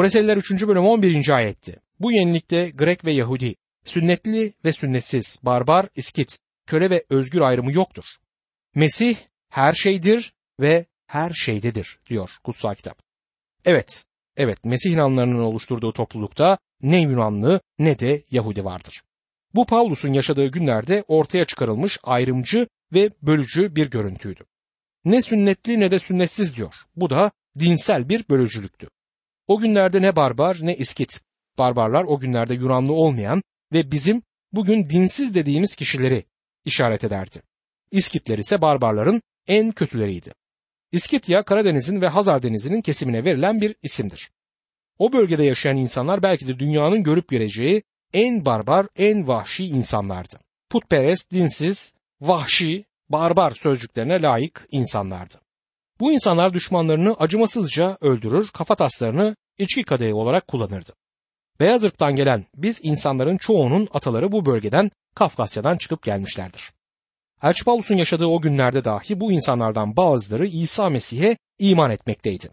Koleseliler 3. bölüm 11. ayetti. Bu yenilikte Grek ve Yahudi, sünnetli ve sünnetsiz, barbar, iskit, köle ve özgür ayrımı yoktur. Mesih her şeydir ve her şeydedir diyor kutsal kitap. Evet, evet Mesih inanlarının oluşturduğu toplulukta ne Yunanlı ne de Yahudi vardır. Bu Pavlus'un yaşadığı günlerde ortaya çıkarılmış ayrımcı ve bölücü bir görüntüydü. Ne sünnetli ne de sünnetsiz diyor. Bu da dinsel bir bölücülüktü. O günlerde ne barbar ne iskit. Barbarlar o günlerde Yunanlı olmayan ve bizim bugün dinsiz dediğimiz kişileri işaret ederdi. İskitler ise barbarların en kötüleriydi. İskitya Karadeniz'in ve Hazar Denizi'nin kesimine verilen bir isimdir. O bölgede yaşayan insanlar belki de dünyanın görüp göreceği en barbar, en vahşi insanlardı. Putperest, dinsiz, vahşi, barbar sözcüklerine layık insanlardı. Bu insanlar düşmanlarını acımasızca öldürür, kafataslarını içki kadehi olarak kullanırdı. Beyaz ırktan gelen biz insanların çoğunun ataları bu bölgeden Kafkasya'dan çıkıp gelmişlerdir. Elçi Paulus'un yaşadığı o günlerde dahi bu insanlardan bazıları İsa Mesih'e iman etmekteydi.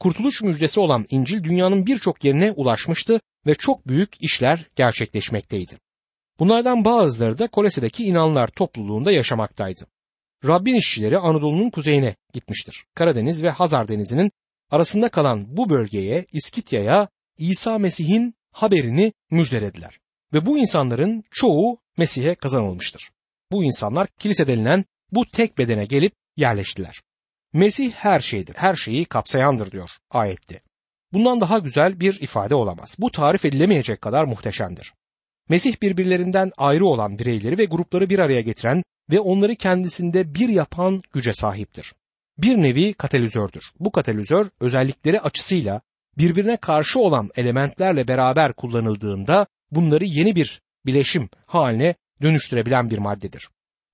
Kurtuluş müjdesi olan İncil dünyanın birçok yerine ulaşmıştı ve çok büyük işler gerçekleşmekteydi. Bunlardan bazıları da Kolese'deki inanlar topluluğunda yaşamaktaydı. Rabbin işçileri Anadolu'nun kuzeyine gitmiştir. Karadeniz ve Hazar Denizi'nin arasında kalan bu bölgeye, İskitya'ya İsa Mesih'in haberini müjdelediler. Ve bu insanların çoğu Mesih'e kazanılmıştır. Bu insanlar kilise denilen bu tek bedene gelip yerleştiler. Mesih her şeydir, her şeyi kapsayandır diyor ayette. Bundan daha güzel bir ifade olamaz. Bu tarif edilemeyecek kadar muhteşemdir. Mesih birbirlerinden ayrı olan bireyleri ve grupları bir araya getiren ve onları kendisinde bir yapan güce sahiptir. Bir nevi katalizördür. Bu katalizör özellikleri açısıyla birbirine karşı olan elementlerle beraber kullanıldığında bunları yeni bir bileşim haline dönüştürebilen bir maddedir.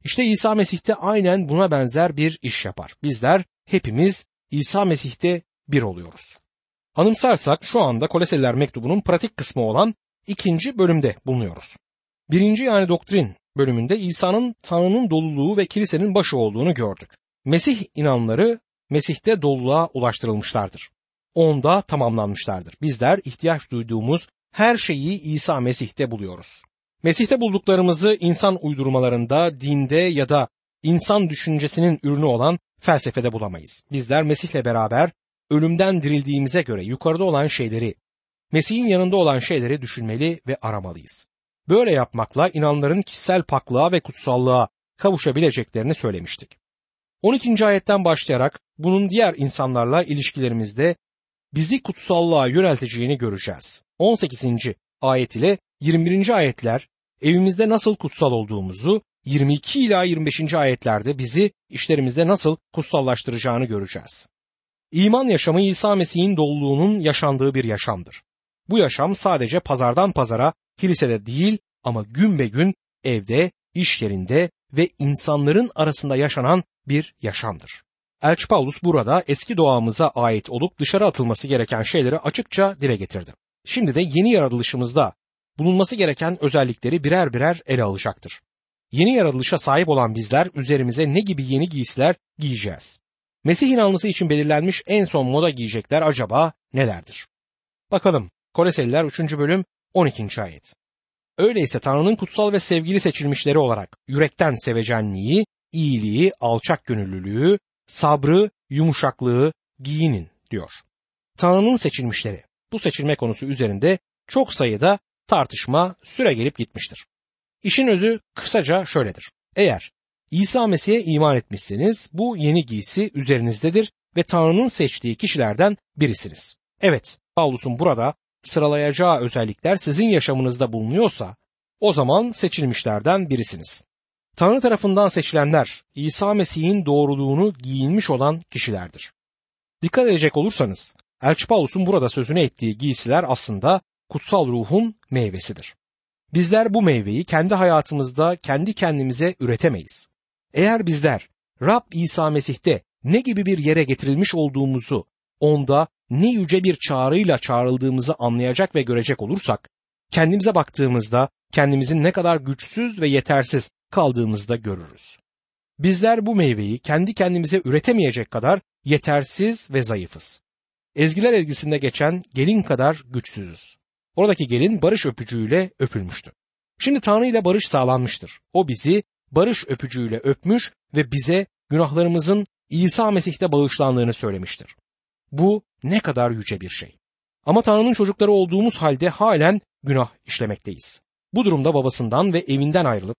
İşte İsa Mesih'te aynen buna benzer bir iş yapar. Bizler hepimiz İsa Mesih'te bir oluyoruz. Anımsarsak şu anda Koleseliler mektubunun pratik kısmı olan ikinci bölümde bulunuyoruz. Birinci yani doktrin bölümünde İsa'nın Tanrı'nın doluluğu ve kilisenin başı olduğunu gördük. Mesih inanları Mesih'te doluluğa ulaştırılmışlardır. Onda tamamlanmışlardır. Bizler ihtiyaç duyduğumuz her şeyi İsa Mesih'te buluyoruz. Mesih'te bulduklarımızı insan uydurmalarında, dinde ya da insan düşüncesinin ürünü olan felsefede bulamayız. Bizler Mesih'le beraber ölümden dirildiğimize göre yukarıda olan şeyleri, Mesih'in yanında olan şeyleri düşünmeli ve aramalıyız. Böyle yapmakla inanların kişisel paklığa ve kutsallığa kavuşabileceklerini söylemiştik. 12. ayetten başlayarak bunun diğer insanlarla ilişkilerimizde bizi kutsallığa yönelteceğini göreceğiz. 18. ayet ile 21. ayetler evimizde nasıl kutsal olduğumuzu, 22 ila 25. ayetlerde bizi işlerimizde nasıl kutsallaştıracağını göreceğiz. İman yaşamı İsa Mesih'in doluluğunun yaşandığı bir yaşamdır. Bu yaşam sadece pazardan pazara, kilisede değil ama gün be gün evde, iş yerinde ve insanların arasında yaşanan bir yaşamdır. Elçi Paulus burada eski doğamıza ait olup dışarı atılması gereken şeyleri açıkça dile getirdi. Şimdi de yeni yaratılışımızda bulunması gereken özellikleri birer birer ele alacaktır. Yeni yaratılışa sahip olan bizler üzerimize ne gibi yeni giysiler giyeceğiz? Mesih inanlısı için belirlenmiş en son moda giyecekler acaba nelerdir? Bakalım Koleseliler 3. bölüm 12. ayet. Öyleyse Tanrı'nın kutsal ve sevgili seçilmişleri olarak yürekten sevecenliği, iyiliği, alçak gönüllülüğü, sabrı, yumuşaklığı giyinin diyor. Tanrı'nın seçilmişleri bu seçilme konusu üzerinde çok sayıda tartışma süre gelip gitmiştir. İşin özü kısaca şöyledir. Eğer İsa Mesih'e iman etmişseniz bu yeni giysi üzerinizdedir ve Tanrı'nın seçtiği kişilerden birisiniz. Evet, Paulus'un burada sıralayacağı özellikler sizin yaşamınızda bulunuyorsa o zaman seçilmişlerden birisiniz. Tanrı tarafından seçilenler İsa Mesih'in doğruluğunu giyinmiş olan kişilerdir. Dikkat edecek olursanız Elçi Paulus'un burada sözünü ettiği giysiler aslında kutsal ruhun meyvesidir. Bizler bu meyveyi kendi hayatımızda kendi kendimize üretemeyiz. Eğer bizler Rab İsa Mesih'te ne gibi bir yere getirilmiş olduğumuzu, onda ne yüce bir çağrıyla çağrıldığımızı anlayacak ve görecek olursak, kendimize baktığımızda kendimizin ne kadar güçsüz ve yetersiz kaldığımızda görürüz. Bizler bu meyveyi kendi kendimize üretemeyecek kadar yetersiz ve zayıfız. ezgiler ezgisinde geçen gelin kadar güçsüzüz. Oradaki gelin barış öpücüğüyle öpülmüştü. Şimdi Tanrı ile barış sağlanmıştır. O bizi barış öpücüğüyle öpmüş ve bize günahlarımızın İsa Mesih'te bağışlandığını söylemiştir. Bu ne kadar yüce bir şey. Ama Tanrı'nın çocukları olduğumuz halde halen günah işlemekteyiz. Bu durumda babasından ve evinden ayrılıp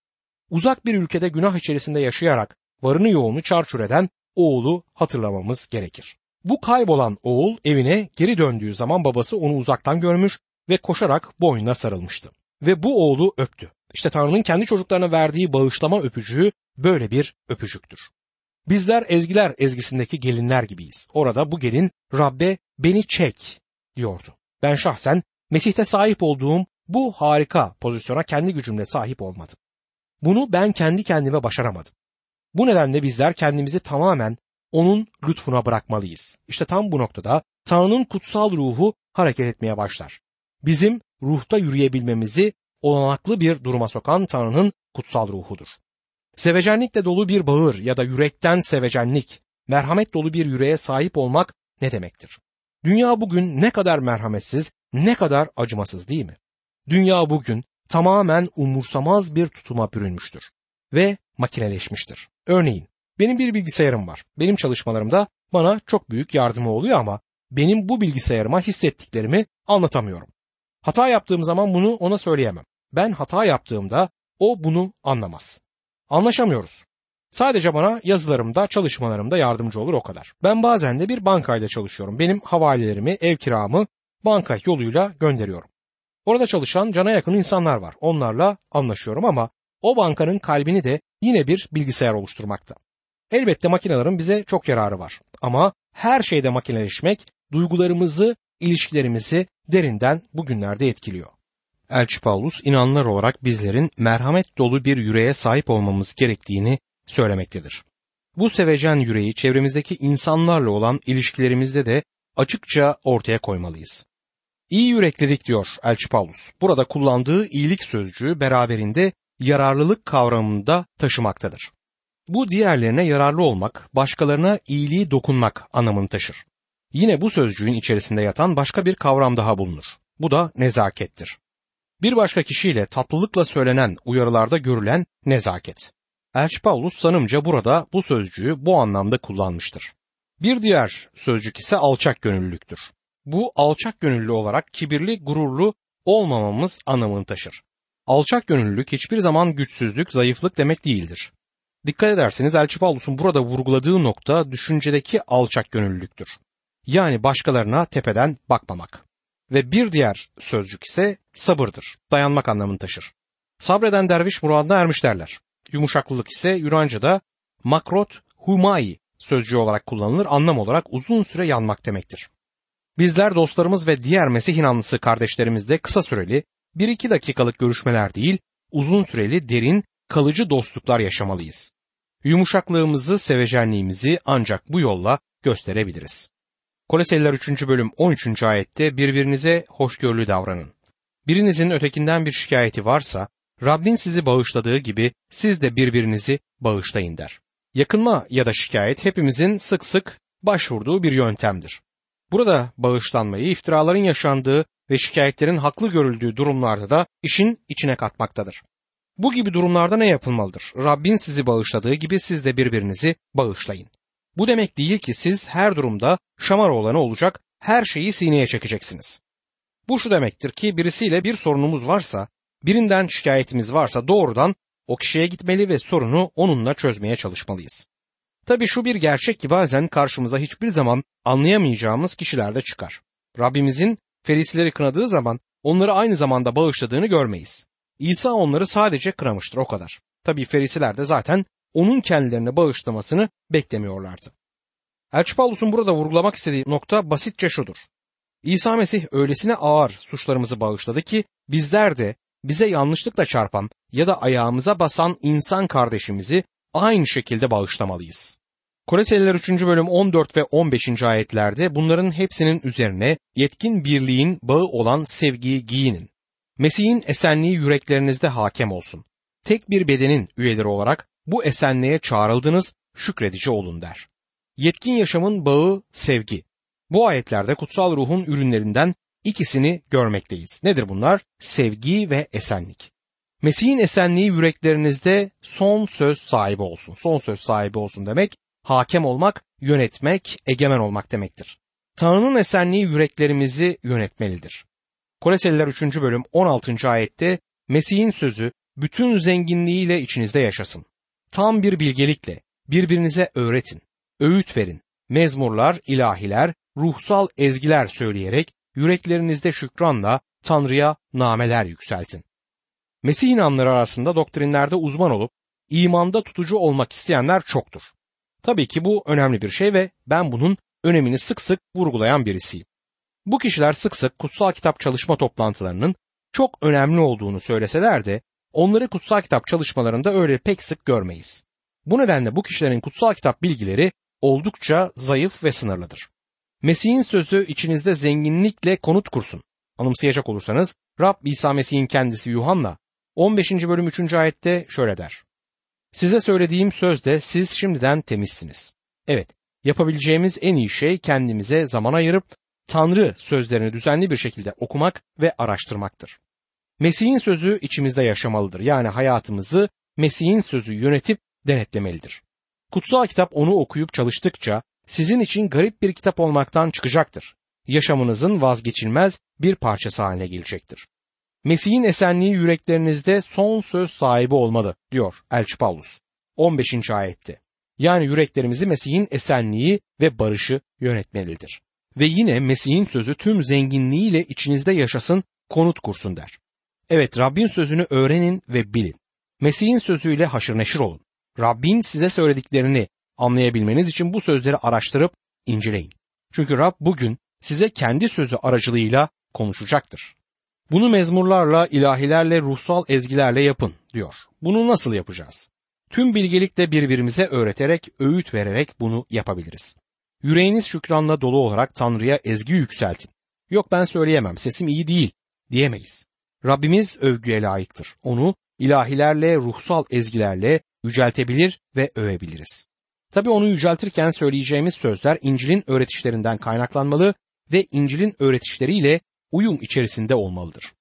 uzak bir ülkede günah içerisinde yaşayarak varını yoğunu çarçur eden oğulu hatırlamamız gerekir. Bu kaybolan oğul evine geri döndüğü zaman babası onu uzaktan görmüş ve koşarak boynuna sarılmıştı. Ve bu oğlu öptü. İşte Tanrı'nın kendi çocuklarına verdiği bağışlama öpücüğü böyle bir öpücüktür. Bizler ezgiler ezgisindeki gelinler gibiyiz. Orada bu gelin Rabbe beni çek diyordu. Ben şahsen Mesih'te sahip olduğum bu harika pozisyona kendi gücümle sahip olmadım. Bunu ben kendi kendime başaramadım. Bu nedenle bizler kendimizi tamamen onun lütfuna bırakmalıyız. İşte tam bu noktada Tanrı'nın kutsal ruhu hareket etmeye başlar. Bizim ruhta yürüyebilmemizi olanaklı bir duruma sokan Tanrı'nın kutsal ruhudur. Sevecenlikle dolu bir bağır ya da yürekten sevecenlik, merhamet dolu bir yüreğe sahip olmak ne demektir? Dünya bugün ne kadar merhametsiz, ne kadar acımasız değil mi? Dünya bugün tamamen umursamaz bir tutuma bürünmüştür ve makineleşmiştir. Örneğin benim bir bilgisayarım var. Benim çalışmalarımda bana çok büyük yardımı oluyor ama benim bu bilgisayarıma hissettiklerimi anlatamıyorum. Hata yaptığım zaman bunu ona söyleyemem. Ben hata yaptığımda o bunu anlamaz. Anlaşamıyoruz. Sadece bana yazılarımda, çalışmalarımda yardımcı olur o kadar. Ben bazen de bir bankayla çalışıyorum. Benim havalelerimi, ev kiramı banka yoluyla gönderiyorum. Orada çalışan cana yakın insanlar var. Onlarla anlaşıyorum ama o bankanın kalbini de yine bir bilgisayar oluşturmakta. Elbette makinelerin bize çok yararı var. Ama her şeyde makineleşmek duygularımızı, ilişkilerimizi derinden bugünlerde etkiliyor. Elçi Paulus inanlar olarak bizlerin merhamet dolu bir yüreğe sahip olmamız gerektiğini söylemektedir. Bu sevecen yüreği çevremizdeki insanlarla olan ilişkilerimizde de açıkça ortaya koymalıyız. İyi yüreklilik diyor Elçi Paulus. Burada kullandığı iyilik sözcüğü beraberinde yararlılık kavramında taşımaktadır. Bu diğerlerine yararlı olmak, başkalarına iyiliği dokunmak anlamını taşır. Yine bu sözcüğün içerisinde yatan başka bir kavram daha bulunur. Bu da nezakettir. Bir başka kişiyle tatlılıkla söylenen uyarılarda görülen nezaket. Elçi Paulus sanımca burada bu sözcüğü bu anlamda kullanmıştır. Bir diğer sözcük ise alçak gönüllülüktür. Bu alçak gönüllü olarak kibirli, gururlu olmamamız anlamını taşır. Alçak gönüllülük hiçbir zaman güçsüzlük, zayıflık demek değildir. Dikkat ederseniz Elçi Paulus'un burada vurguladığı nokta düşüncedeki alçak gönüllülüktür. Yani başkalarına tepeden bakmamak. Ve bir diğer sözcük ise sabırdır, dayanmak anlamını taşır. Sabreden derviş muradına ermiş derler. Yumuşaklılık ise Yunanca'da makrot humai sözcüğü olarak kullanılır, anlam olarak uzun süre yanmak demektir. Bizler dostlarımız ve diğer Mesih inanlısı kardeşlerimizle kısa süreli, bir iki dakikalık görüşmeler değil, uzun süreli derin, kalıcı dostluklar yaşamalıyız. Yumuşaklığımızı, sevecenliğimizi ancak bu yolla gösterebiliriz. Koleseliler 3. bölüm 13. ayette birbirinize hoşgörülü davranın. Birinizin ötekinden bir şikayeti varsa, Rabbin sizi bağışladığı gibi siz de birbirinizi bağışlayın der. Yakınma ya da şikayet hepimizin sık sık başvurduğu bir yöntemdir. Burada bağışlanmayı iftiraların yaşandığı ve şikayetlerin haklı görüldüğü durumlarda da işin içine katmaktadır. Bu gibi durumlarda ne yapılmalıdır? Rabbin sizi bağışladığı gibi siz de birbirinizi bağışlayın. Bu demek değil ki siz her durumda şamar olanı olacak, her şeyi sineye çekeceksiniz. Bu şu demektir ki birisiyle bir sorunumuz varsa, birinden şikayetimiz varsa doğrudan o kişiye gitmeli ve sorunu onunla çözmeye çalışmalıyız. Tabi şu bir gerçek ki bazen karşımıza hiçbir zaman anlayamayacağımız kişiler de çıkar. Rabbimizin ferisleri kınadığı zaman onları aynı zamanda bağışladığını görmeyiz. İsa onları sadece kınamıştır o kadar. Tabi ferisiler de zaten onun kendilerine bağışlamasını beklemiyorlardı. Elçi Paulus'un burada vurgulamak istediği nokta basitçe şudur. İsa Mesih öylesine ağır suçlarımızı bağışladı ki bizler de bize yanlışlıkla çarpan ya da ayağımıza basan insan kardeşimizi aynı şekilde bağışlamalıyız. Koleseliler 3. bölüm 14 ve 15. ayetlerde bunların hepsinin üzerine yetkin birliğin bağı olan sevgiyi giyinin. Mesih'in esenliği yüreklerinizde hakem olsun. Tek bir bedenin üyeleri olarak bu esenliğe çağrıldınız, şükredici olun der. Yetkin yaşamın bağı sevgi. Bu ayetlerde kutsal ruhun ürünlerinden ikisini görmekteyiz. Nedir bunlar? Sevgi ve esenlik. Mesih'in esenliği yüreklerinizde son söz sahibi olsun. Son söz sahibi olsun demek hakem olmak, yönetmek, egemen olmak demektir. Tanrı'nın esenliği yüreklerimizi yönetmelidir. Koleseliler 3. bölüm 16. ayette Mesih'in sözü bütün zenginliğiyle içinizde yaşasın. Tam bir bilgelikle birbirinize öğretin, öğüt verin, mezmurlar, ilahiler, ruhsal ezgiler söyleyerek yüreklerinizde şükranla Tanrı'ya nameler yükseltin. Mesih inanları arasında doktrinlerde uzman olup imanda tutucu olmak isteyenler çoktur. Tabii ki bu önemli bir şey ve ben bunun önemini sık sık vurgulayan birisiyim. Bu kişiler sık sık kutsal kitap çalışma toplantılarının çok önemli olduğunu söyleseler de onları kutsal kitap çalışmalarında öyle pek sık görmeyiz. Bu nedenle bu kişilerin kutsal kitap bilgileri oldukça zayıf ve sınırlıdır. Mesih'in sözü içinizde zenginlikle konut kursun. Anımsayacak olursanız Rab İsa Mesih'in kendisi Yuhanna 15. bölüm 3. ayette şöyle der. Size söylediğim sözde siz şimdiden temizsiniz. Evet, yapabileceğimiz en iyi şey kendimize zaman ayırıp Tanrı sözlerini düzenli bir şekilde okumak ve araştırmaktır. Mesih'in sözü içimizde yaşamalıdır. Yani hayatımızı Mesih'in sözü yönetip denetlemelidir. Kutsal kitap onu okuyup çalıştıkça sizin için garip bir kitap olmaktan çıkacaktır. Yaşamınızın vazgeçilmez bir parçası haline gelecektir. Mesih'in esenliği yüreklerinizde son söz sahibi olmalı diyor Elçi Paulus 15. ayette. Yani yüreklerimizi Mesih'in esenliği ve barışı yönetmelidir. Ve yine Mesih'in sözü tüm zenginliğiyle içinizde yaşasın, konut kursun der. Evet Rabbin sözünü öğrenin ve bilin. Mesih'in sözüyle haşır neşir olun. Rabbin size söylediklerini anlayabilmeniz için bu sözleri araştırıp inceleyin. Çünkü Rab bugün size kendi sözü aracılığıyla konuşacaktır. Bunu mezmurlarla, ilahilerle, ruhsal ezgilerle yapın diyor. Bunu nasıl yapacağız? Tüm bilgelikle birbirimize öğreterek, öğüt vererek bunu yapabiliriz. Yüreğiniz şükranla dolu olarak Tanrı'ya ezgi yükseltin. Yok ben söyleyemem, sesim iyi değil diyemeyiz. Rabbimiz övgüye layıktır. Onu ilahilerle, ruhsal ezgilerle yüceltebilir ve övebiliriz. Tabi onu yüceltirken söyleyeceğimiz sözler İncil'in öğretişlerinden kaynaklanmalı ve İncil'in öğretişleriyle uyum içerisinde olmalıdır.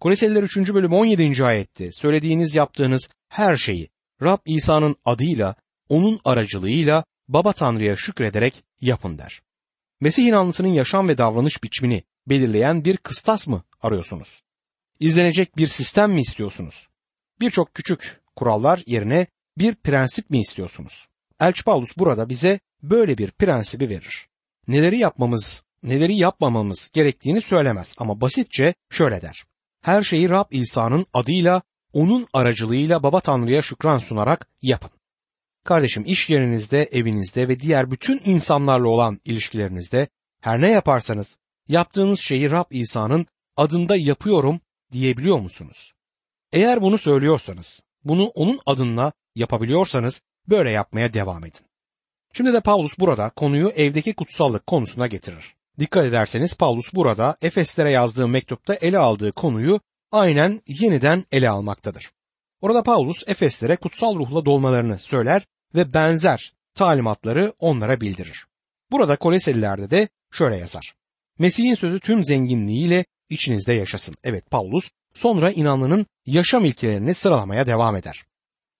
Koleseliler 3. bölüm 17. ayette söylediğiniz yaptığınız her şeyi Rab İsa'nın adıyla, onun aracılığıyla Baba Tanrı'ya şükrederek yapın der. Mesih inanlısının yaşam ve davranış biçimini belirleyen bir kıstas mı arıyorsunuz? İzlenecek bir sistem mi istiyorsunuz? Birçok küçük kurallar yerine bir prensip mi istiyorsunuz? Elçi Paulus burada bize böyle bir prensibi verir. Neleri yapmamız, neleri yapmamamız gerektiğini söylemez ama basitçe şöyle der. Her şeyi Rab İsa'nın adıyla, onun aracılığıyla Baba Tanrı'ya şükran sunarak yapın. Kardeşim iş yerinizde, evinizde ve diğer bütün insanlarla olan ilişkilerinizde her ne yaparsanız yaptığınız şeyi Rab İsa'nın adında yapıyorum diyebiliyor musunuz? Eğer bunu söylüyorsanız, bunu onun adına yapabiliyorsanız böyle yapmaya devam edin. Şimdi de Paulus burada konuyu evdeki kutsallık konusuna getirir. Dikkat ederseniz Paulus burada Efeslere yazdığı mektupta ele aldığı konuyu aynen yeniden ele almaktadır. Orada Paulus Efeslere kutsal ruhla dolmalarını söyler ve benzer talimatları onlara bildirir. Burada Koleselilerde de şöyle yazar. Mesih'in sözü tüm zenginliğiyle içinizde yaşasın. Evet Paulus sonra inanlının yaşam ilkelerini sıralamaya devam eder.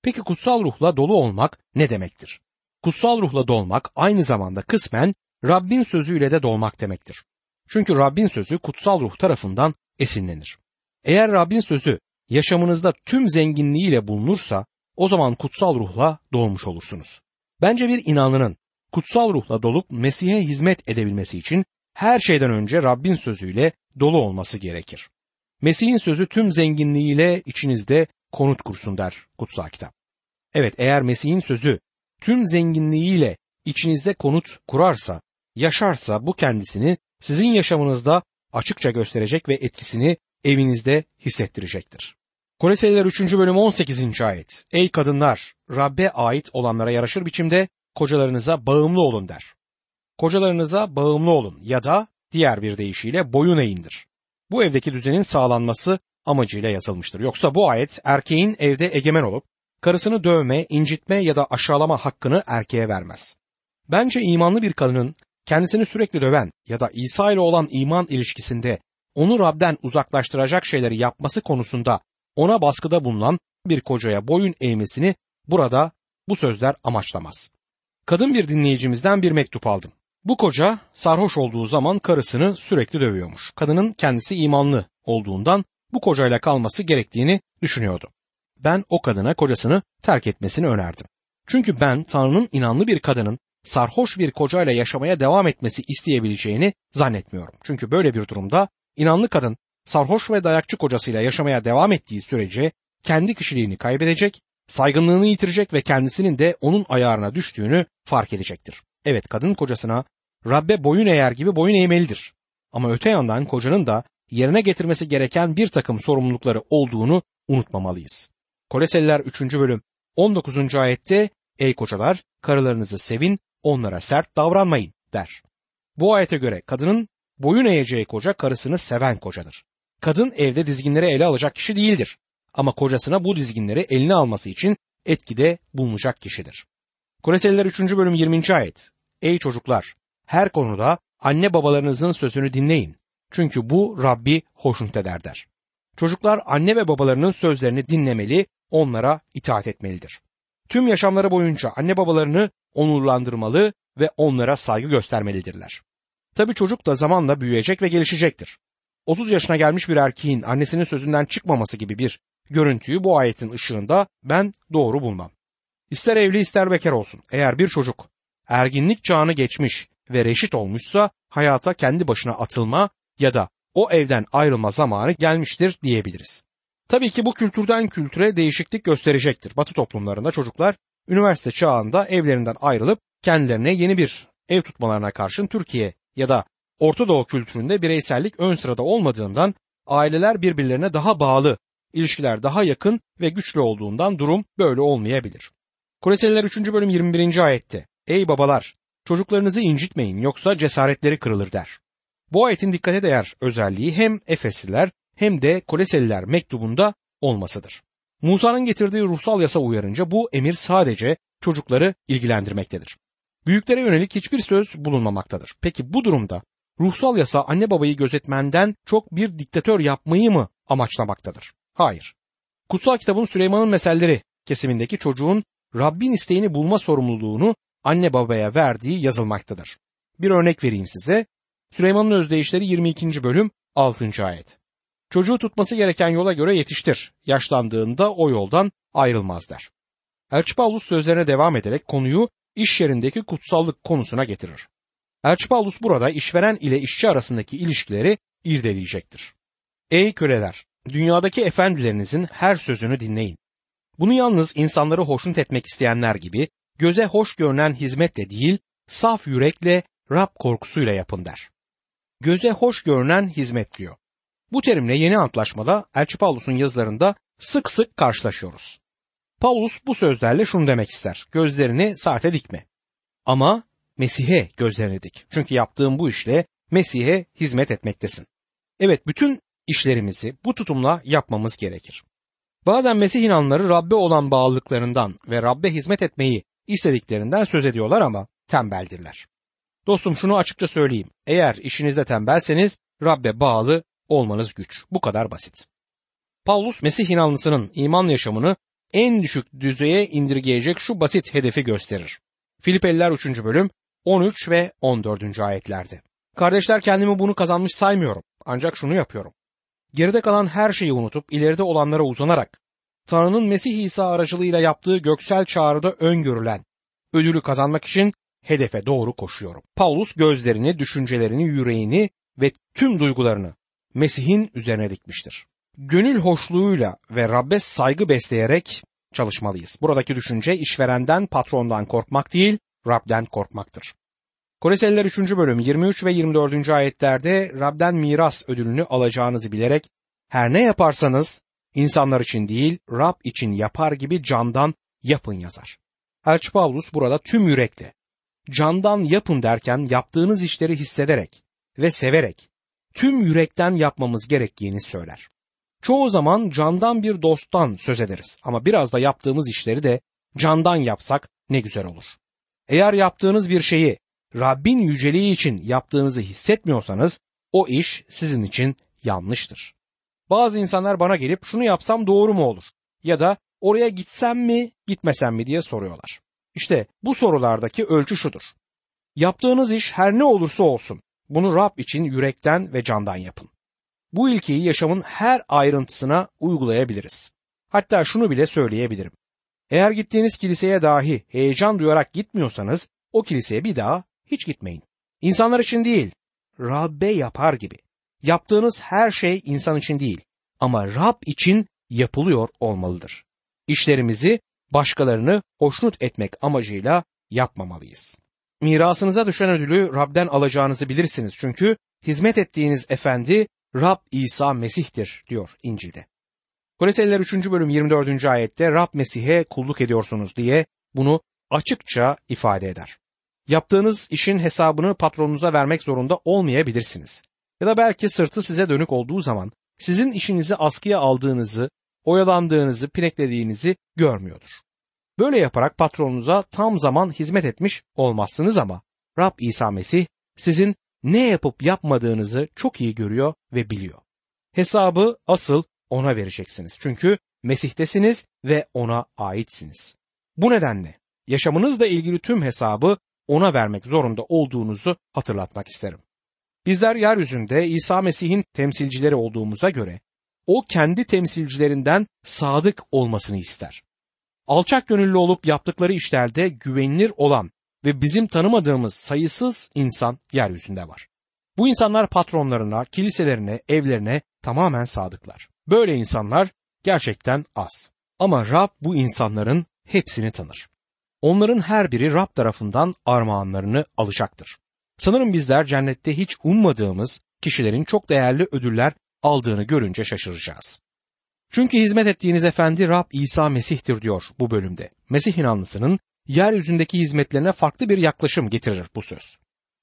Peki kutsal ruhla dolu olmak ne demektir? Kutsal ruhla dolmak aynı zamanda kısmen Rabbin sözüyle de dolmak demektir. Çünkü Rabbin sözü kutsal ruh tarafından esinlenir. Eğer Rabbin sözü yaşamınızda tüm zenginliğiyle bulunursa o zaman kutsal ruhla dolmuş olursunuz. Bence bir inanlının kutsal ruhla dolup Mesih'e hizmet edebilmesi için her şeyden önce Rabbin sözüyle dolu olması gerekir. Mesih'in sözü tüm zenginliğiyle içinizde konut kursun der kutsal kitap. Evet eğer Mesih'in sözü tüm zenginliğiyle içinizde konut kurarsa, yaşarsa bu kendisini sizin yaşamınızda açıkça gösterecek ve etkisini evinizde hissettirecektir. Koleseliler 3. bölüm 18. ayet. Ey kadınlar, Rabbe ait olanlara yaraşır biçimde kocalarınıza bağımlı olun der. Kocalarınıza bağımlı olun ya da diğer bir deyişiyle boyun eğindir. Bu evdeki düzenin sağlanması amacıyla yazılmıştır. Yoksa bu ayet erkeğin evde egemen olup karısını dövme, incitme ya da aşağılama hakkını erkeğe vermez. Bence imanlı bir kadının kendisini sürekli döven ya da İsa ile olan iman ilişkisinde onu Rab'den uzaklaştıracak şeyleri yapması konusunda ona baskıda bulunan bir kocaya boyun eğmesini burada bu sözler amaçlamaz. Kadın bir dinleyicimizden bir mektup aldım. Bu koca sarhoş olduğu zaman karısını sürekli dövüyormuş. Kadının kendisi imanlı olduğundan bu kocayla kalması gerektiğini düşünüyordu. Ben o kadına kocasını terk etmesini önerdim. Çünkü ben Tanrı'nın inanlı bir kadının sarhoş bir kocayla yaşamaya devam etmesi isteyebileceğini zannetmiyorum. Çünkü böyle bir durumda inanlı kadın sarhoş ve dayakçı kocasıyla yaşamaya devam ettiği sürece kendi kişiliğini kaybedecek, saygınlığını yitirecek ve kendisinin de onun ayarına düştüğünü fark edecektir. Evet kadın kocasına Rabbe boyun eğer gibi boyun eğmelidir. Ama öte yandan kocanın da yerine getirmesi gereken bir takım sorumlulukları olduğunu unutmamalıyız. Koleseliler 3. bölüm 19. ayette Ey kocalar karılarınızı sevin onlara sert davranmayın der. Bu ayete göre kadının boyun eğeceği koca karısını seven kocadır. Kadın evde dizginleri ele alacak kişi değildir. Ama kocasına bu dizginleri eline alması için etkide bulunacak kişidir. Koleseliler 3. bölüm 20. ayet. Ey çocuklar her konuda anne babalarınızın sözünü dinleyin. Çünkü bu Rabbi hoşnut eder der. Çocuklar anne ve babalarının sözlerini dinlemeli, onlara itaat etmelidir. Tüm yaşamları boyunca anne babalarını onurlandırmalı ve onlara saygı göstermelidirler. Tabi çocuk da zamanla büyüyecek ve gelişecektir. 30 yaşına gelmiş bir erkeğin annesinin sözünden çıkmaması gibi bir görüntüyü bu ayetin ışığında ben doğru bulmam. İster evli ister bekar olsun. Eğer bir çocuk erginlik çağını geçmiş ve reşit olmuşsa hayata kendi başına atılma ya da o evden ayrılma zamanı gelmiştir diyebiliriz. Tabii ki bu kültürden kültüre değişiklik gösterecektir. Batı toplumlarında çocuklar üniversite çağında evlerinden ayrılıp kendilerine yeni bir ev tutmalarına karşın Türkiye ya da Orta Doğu kültüründe bireysellik ön sırada olmadığından aileler birbirlerine daha bağlı, ilişkiler daha yakın ve güçlü olduğundan durum böyle olmayabilir. Koleseliler 3. bölüm 21. ayette Ey babalar çocuklarınızı incitmeyin yoksa cesaretleri kırılır der. Bu ayetin dikkate değer özelliği hem Efesliler hem de Koleseliler mektubunda olmasıdır. Musa'nın getirdiği ruhsal yasa uyarınca bu emir sadece çocukları ilgilendirmektedir. Büyüklere yönelik hiçbir söz bulunmamaktadır. Peki bu durumda ruhsal yasa anne babayı gözetmenden çok bir diktatör yapmayı mı amaçlamaktadır? Hayır. Kutsal kitabın Süleyman'ın meselleri kesimindeki çocuğun Rabbin isteğini bulma sorumluluğunu anne babaya verdiği yazılmaktadır. Bir örnek vereyim size. Süleyman'ın özdeyişleri 22. bölüm 6. ayet. Çocuğu tutması gereken yola göre yetiştir. Yaşlandığında o yoldan ayrılmaz der. Elçi Paulus sözlerine devam ederek konuyu iş yerindeki kutsallık konusuna getirir. Elçi Paulus burada işveren ile işçi arasındaki ilişkileri irdeleyecektir. Ey köleler! Dünyadaki efendilerinizin her sözünü dinleyin. Bunu yalnız insanları hoşnut etmek isteyenler gibi göze hoş görünen hizmetle değil, saf yürekle Rab korkusuyla yapın der. Göze hoş görünen hizmet diyor. Bu terimle yeni antlaşmada Elçi Paulus'un yazılarında sık sık karşılaşıyoruz. Paulus bu sözlerle şunu demek ister. Gözlerini saate dikme. Ama Mesih'e gözlerini dik. Çünkü yaptığın bu işle Mesih'e hizmet etmektesin. Evet bütün işlerimizi bu tutumla yapmamız gerekir. Bazen Mesih inanları Rabbe olan bağlılıklarından ve Rabbe hizmet etmeyi istediklerinden söz ediyorlar ama tembeldirler. Dostum şunu açıkça söyleyeyim. Eğer işinizde tembelseniz Rabbe bağlı olmanız güç. Bu kadar basit. Paulus Mesih inanlısının iman yaşamını en düşük düzeye indirgeyecek şu basit hedefi gösterir. Filipeliler 3. bölüm 13 ve 14. ayetlerde. Kardeşler kendimi bunu kazanmış saymıyorum. Ancak şunu yapıyorum. Geride kalan her şeyi unutup ileride olanlara uzanarak Tanrı'nın Mesih İsa aracılığıyla yaptığı göksel çağrıda öngörülen ödülü kazanmak için hedefe doğru koşuyorum. Paulus gözlerini, düşüncelerini, yüreğini ve tüm duygularını Mesih'in üzerine dikmiştir. Gönül hoşluğuyla ve Rabbe saygı besleyerek çalışmalıyız. Buradaki düşünce işverenden, patrondan korkmak değil, Rab'den korkmaktır. Koleseliler 3. bölüm 23 ve 24. ayetlerde Rab'den miras ödülünü alacağınızı bilerek her ne yaparsanız insanlar için değil Rab için yapar gibi candan yapın yazar. Elçi Paulus burada tüm yürekle candan yapın derken yaptığınız işleri hissederek ve severek tüm yürekten yapmamız gerektiğini söyler. Çoğu zaman candan bir dosttan söz ederiz ama biraz da yaptığımız işleri de candan yapsak ne güzel olur. Eğer yaptığınız bir şeyi Rabbin yüceliği için yaptığınızı hissetmiyorsanız o iş sizin için yanlıştır. Bazı insanlar bana gelip şunu yapsam doğru mu olur? Ya da oraya gitsem mi, gitmesem mi diye soruyorlar. İşte bu sorulardaki ölçü şudur. Yaptığınız iş her ne olursa olsun bunu Rab için yürekten ve candan yapın. Bu ilkeyi yaşamın her ayrıntısına uygulayabiliriz. Hatta şunu bile söyleyebilirim. Eğer gittiğiniz kiliseye dahi heyecan duyarak gitmiyorsanız o kiliseye bir daha hiç gitmeyin. İnsanlar için değil, Rabbe yapar gibi. Yaptığınız her şey insan için değil ama Rab için yapılıyor olmalıdır. İşlerimizi başkalarını hoşnut etmek amacıyla yapmamalıyız. Mirasınıza düşen ödülü Rab'den alacağınızı bilirsiniz çünkü hizmet ettiğiniz efendi Rab İsa Mesih'tir diyor İncil'de. Koleseliler 3. bölüm 24. ayette Rab Mesih'e kulluk ediyorsunuz diye bunu açıkça ifade eder. Yaptığınız işin hesabını patronunuza vermek zorunda olmayabilirsiniz. Ya da belki sırtı size dönük olduğu zaman sizin işinizi askıya aldığınızı, oyalandığınızı, pineklediğinizi görmüyordur. Böyle yaparak patronunuza tam zaman hizmet etmiş olmazsınız ama Rab İsa Mesih sizin ne yapıp yapmadığınızı çok iyi görüyor ve biliyor. Hesabı asıl ona vereceksiniz. Çünkü Mesih'tesiniz ve ona aitsiniz. Bu nedenle yaşamınızla ilgili tüm hesabı ona vermek zorunda olduğunuzu hatırlatmak isterim. Bizler yeryüzünde İsa Mesih'in temsilcileri olduğumuza göre o kendi temsilcilerinden sadık olmasını ister. Alçak gönüllü olup yaptıkları işlerde güvenilir olan ve bizim tanımadığımız sayısız insan yeryüzünde var. Bu insanlar patronlarına, kiliselerine, evlerine tamamen sadıklar. Böyle insanlar gerçekten az. Ama Rab bu insanların hepsini tanır. Onların her biri Rab tarafından armağanlarını alacaktır. Sanırım bizler cennette hiç ummadığımız kişilerin çok değerli ödüller aldığını görünce şaşıracağız. Çünkü hizmet ettiğiniz efendi Rab İsa Mesih'tir diyor bu bölümde. Mesih inanlısının yeryüzündeki hizmetlerine farklı bir yaklaşım getirir bu söz.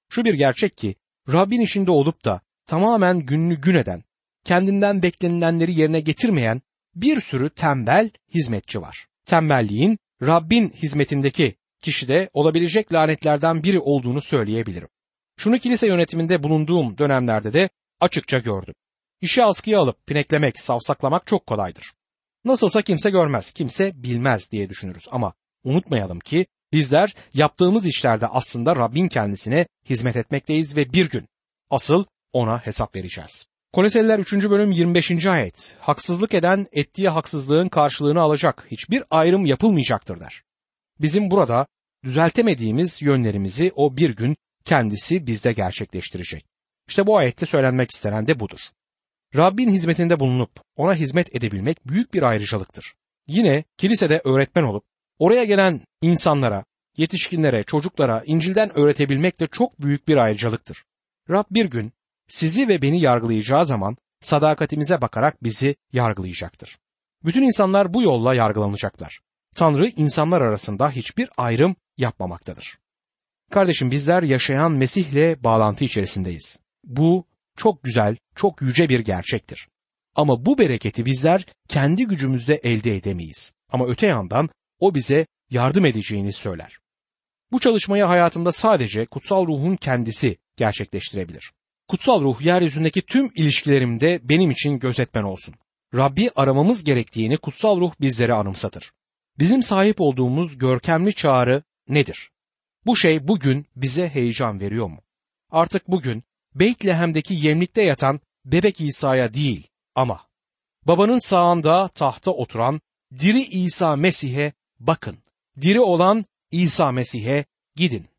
Şu bir gerçek ki Rabbin işinde olup da tamamen gününü gün eden, kendinden beklenilenleri yerine getirmeyen bir sürü tembel hizmetçi var. Tembelliğin Rabbin hizmetindeki kişide olabilecek lanetlerden biri olduğunu söyleyebilirim. Şunu kilise yönetiminde bulunduğum dönemlerde de açıkça gördüm. İşi askıya alıp pineklemek, savsaklamak çok kolaydır. Nasılsa kimse görmez, kimse bilmez diye düşünürüz ama unutmayalım ki bizler yaptığımız işlerde aslında Rabbin kendisine hizmet etmekteyiz ve bir gün asıl ona hesap vereceğiz. Koleseliler 3. bölüm 25. ayet. Haksızlık eden ettiği haksızlığın karşılığını alacak. Hiçbir ayrım yapılmayacaktır der. Bizim burada düzeltemediğimiz yönlerimizi o bir gün kendisi bizde gerçekleştirecek. İşte bu ayette söylenmek istenen de budur. Rabbin hizmetinde bulunup ona hizmet edebilmek büyük bir ayrıcalıktır. Yine kilisede öğretmen olup oraya gelen insanlara, yetişkinlere, çocuklara İncil'den öğretebilmek de çok büyük bir ayrıcalıktır. Rab bir gün sizi ve beni yargılayacağı zaman sadakatimize bakarak bizi yargılayacaktır. Bütün insanlar bu yolla yargılanacaklar. Tanrı insanlar arasında hiçbir ayrım yapmamaktadır. Kardeşim bizler yaşayan Mesih'le bağlantı içerisindeyiz. Bu çok güzel, çok yüce bir gerçektir. Ama bu bereketi bizler kendi gücümüzde elde edemeyiz. Ama öte yandan o bize yardım edeceğini söyler. Bu çalışmayı hayatımda sadece kutsal ruhun kendisi gerçekleştirebilir. Kutsal ruh yeryüzündeki tüm ilişkilerimde benim için gözetmen olsun. Rabbi aramamız gerektiğini kutsal ruh bizlere anımsatır. Bizim sahip olduğumuz görkemli çağrı nedir? Bu şey bugün bize heyecan veriyor mu? Artık bugün Beytlehem'deki yemlikte yatan bebek İsa'ya değil ama babanın sağında tahta oturan diri İsa Mesih'e bakın. Diri olan İsa Mesih'e gidin.